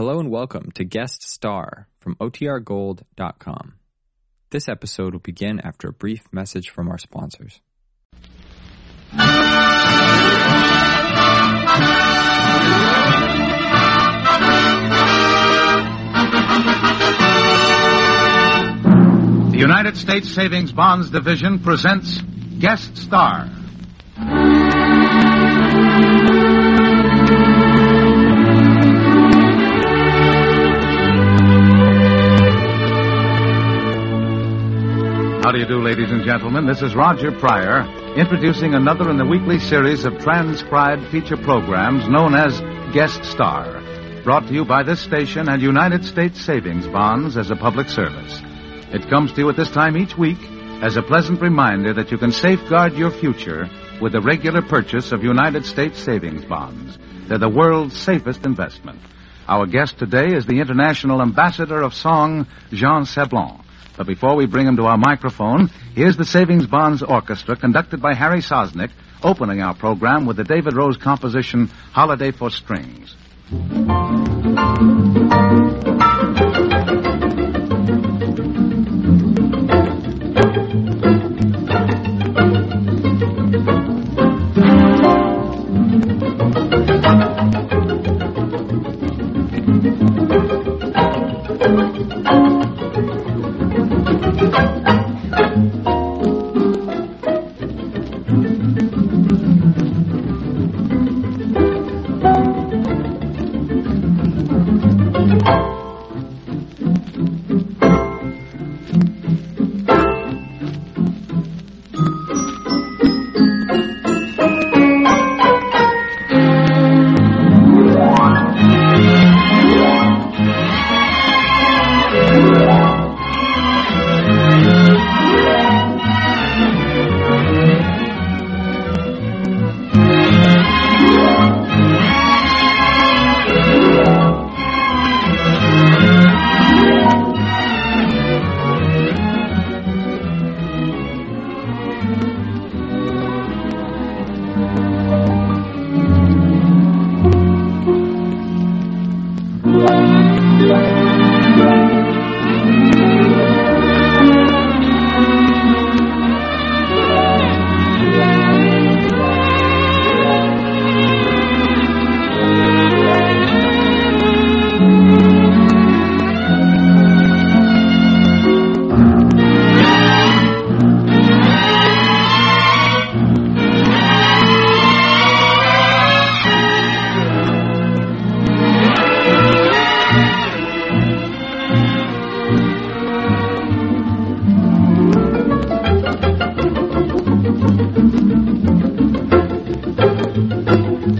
Hello and welcome to Guest Star from OTRGold.com. This episode will begin after a brief message from our sponsors. The United States Savings Bonds Division presents Guest Star. Ladies and gentlemen? This is Roger Pryor, introducing another in the weekly series of transcribed feature programs known as Guest Star, brought to you by this station and United States Savings Bonds as a public service. It comes to you at this time each week as a pleasant reminder that you can safeguard your future with the regular purchase of United States Savings Bonds. They're the world's safest investment. Our guest today is the international ambassador of song, Jean Sablon. But before we bring him to our microphone, here's the Savings Bonds Orchestra conducted by Harry Sosnick, opening our program with the David Rose composition Holiday for Strings.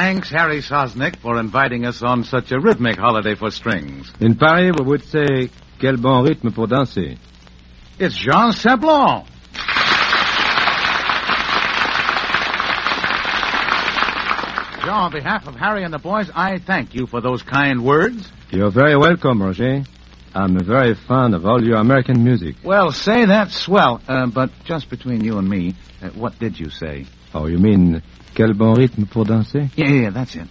Thanks, Harry Sosnick, for inviting us on such a rhythmic holiday for strings. In Paris, we would say, quel bon rythme pour danser. It's Jean Sablon. Jean, on behalf of Harry and the boys, I thank you for those kind words. You're very welcome, Roger. I'm very fond of all your American music. Well, say that's swell, uh, but just between you and me, uh, what did you say? Oh, you mean, quel bon rythme pour danser? Yeah, yeah, that's it.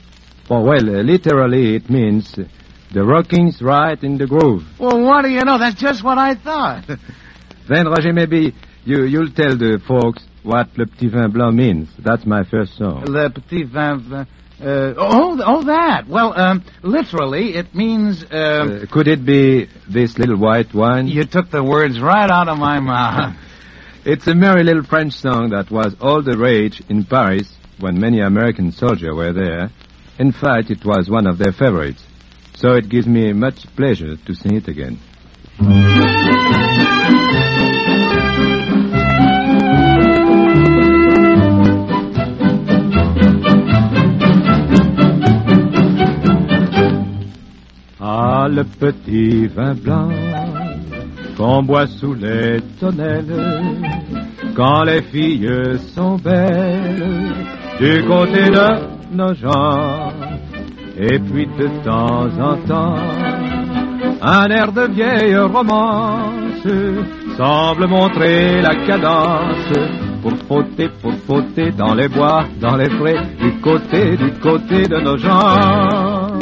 Oh, well, uh, literally it means uh, the rocking's right in the groove. Well, what do you know? That's just what I thought. Then, Roger, maybe you, you'll tell the folks what Le Petit Vin Blanc means. That's my first song. Le petit vin. vin uh, oh, oh, that. Well, um, literally, it means. Um, Uh, could it be this little white wine? you took the words right out of my mouth. It's a merry little French song that was all the rage in Paris when many American soldiers were there. In fact, it was one of their favorites. So it gives me much pleasure to sing it again. Ah, le petit vin blanc qu'on boit sous les tonnelles quand les filles sont belles du côté de nos gens. Et puis de temps en temps, un air de vieille romance semble montrer la cadence pour fauter, pour fauter dans les bois, dans les prés, du côté, du côté de nos gens.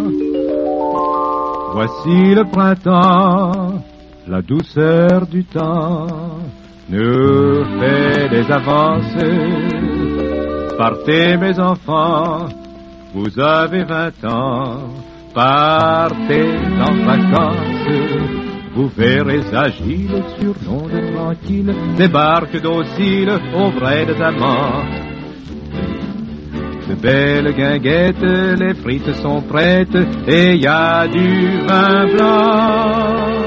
Voici le printemps, la douceur du temps nous fait des avancées. Partez mes enfants, vous avez vingt ans, partez en vacances. Vous verrez agile sur l'onde tranquille, débarque docile au vrai des amants. De belles guinguettes, les frites sont prêtes et y a du vin blanc.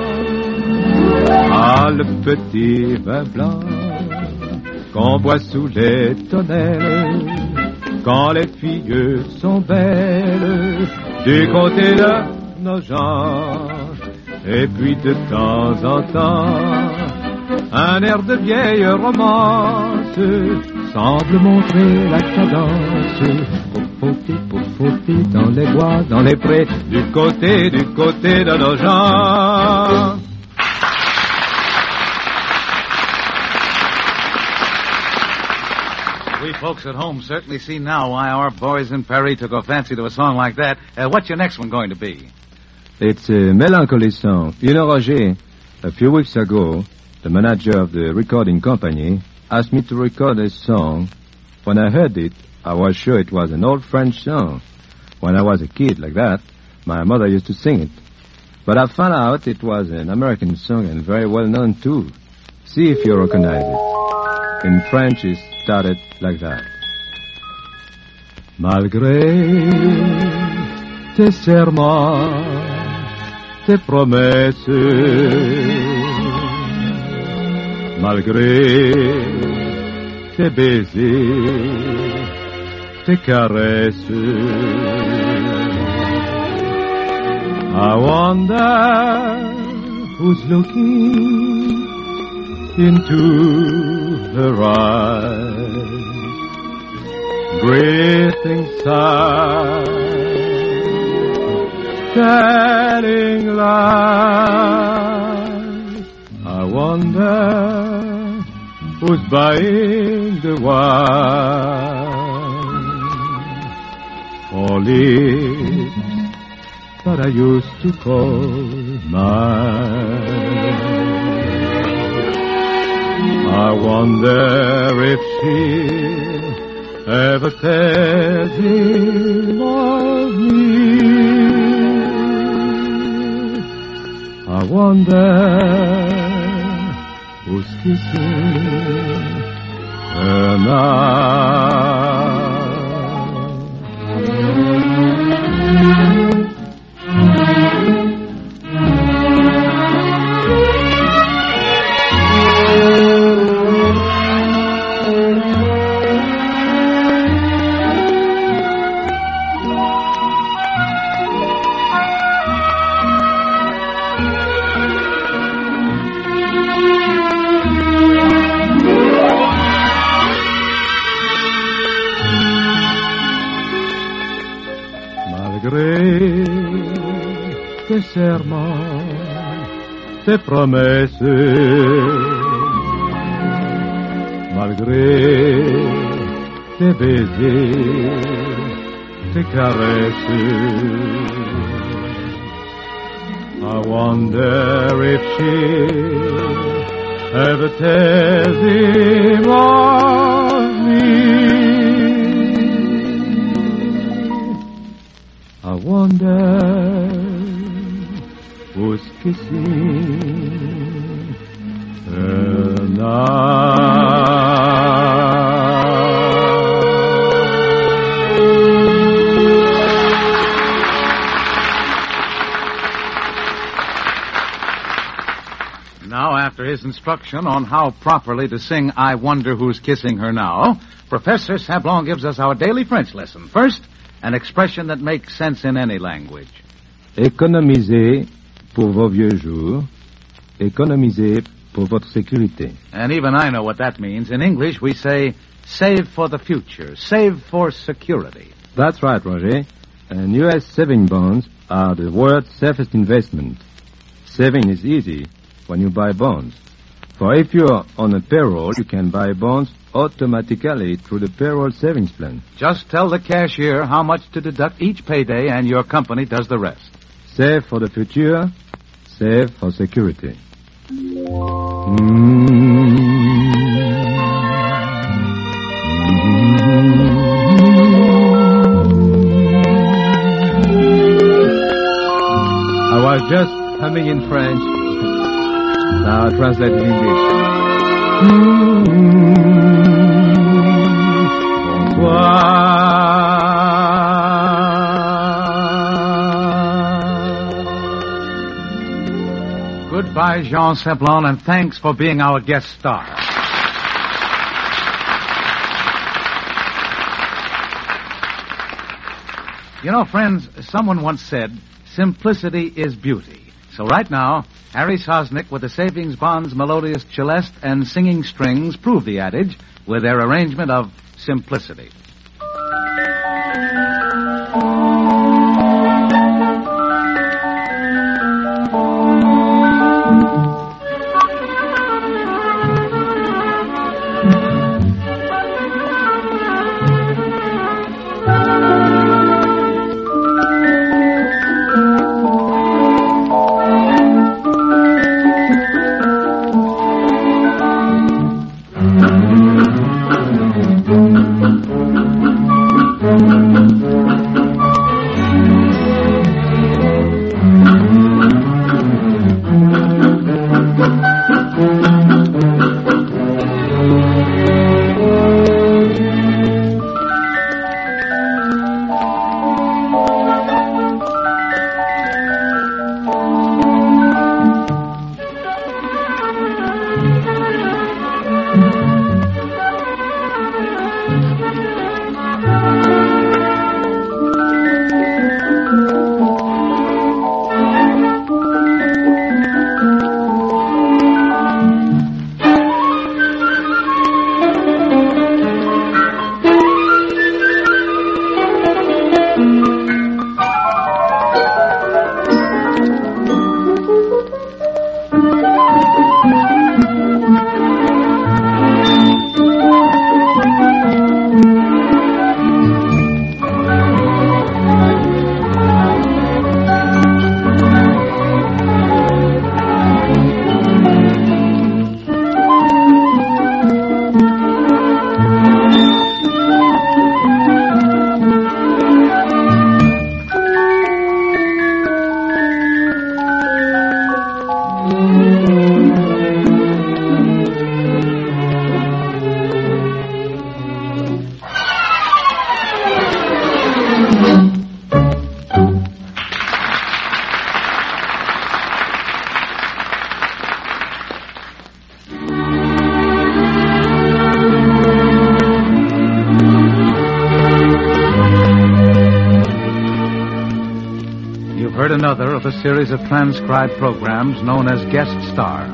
Le petit vin blanc qu'on boit sous les tonnelles quand les filles sont belles du côté de nos gens. Et puis de temps en temps, un air de vieille romance semble montrer la cadence pour fauter dans les bois, dans les prés, du côté, du côté de nos gens. We folks at home certainly see now why our boys in Paris took a fancy to a song like that. Uh, what's your next one going to be? It's a melancholy song. You know, Roger, a few weeks ago, the manager of the recording company asked me to record a song. When I heard it, I was sure it was an old French song. When I was a kid like that, my mother used to sing it. But I found out it was an American song and very well known too. See if you recognize it. In French, it started like that. Malgré tes serments, tes promesses, malgré tes baisers, tes caresses, I wonder who's looking into her eyes, breathing sighs, telling lies. I wonder who's buying the wine or lips that I used to call mine. I wonder if she ever tells him of me. I wonder who's kissing her now. Tes promesses, malgré tes baisers, tes caresses. I wonder if she ever tells him of me. I wonder who's kissing. Now, after his instruction on how properly to sing I Wonder Who's Kissing Her Now, Professor Sablon gives us our daily French lesson. First, an expression that makes sense in any language. Économiser pour vos vieux jours. Économisez pour votre sécurité. And even I know what that means. In English, we say save for the future, save for security. That's right, Roger. And U.S. saving bonds are the world's safest investment. Saving is easy when you buy bonds. For if you're on a payroll, you can buy bonds automatically through the payroll savings plan. Just tell the cashier how much to deduct each payday, and your company does the rest. Save for the future, save for security. Mm. I was just humming in French. Now I'll translate in English. Mm. Jean Sablon, and thanks for being our guest star. You know, friends, someone once said, simplicity is beauty. So right now, Harry Sosnick with the Savings Bonds melodious celeste and singing strings prove the adage with their arrangement of simplicity. Heard another of a series of transcribed programs known as Guest Star,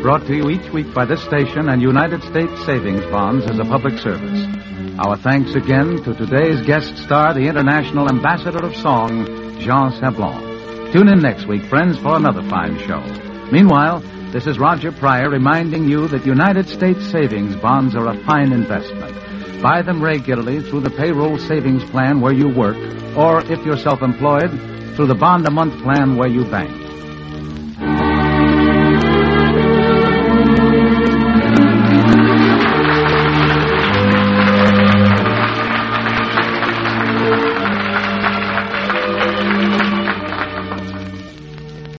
brought to you each week by this station and United States Savings Bonds as a public service. Our thanks again to today's guest star, the international ambassador of song, Jean Sablon. Tune in next week, friends, for another fine show. Meanwhile, this is Roger Pryor reminding you that United States savings bonds are a fine investment. Buy them regularly through the payroll savings plan where you work, or if you're self employed, through the bond a month plan where you bank.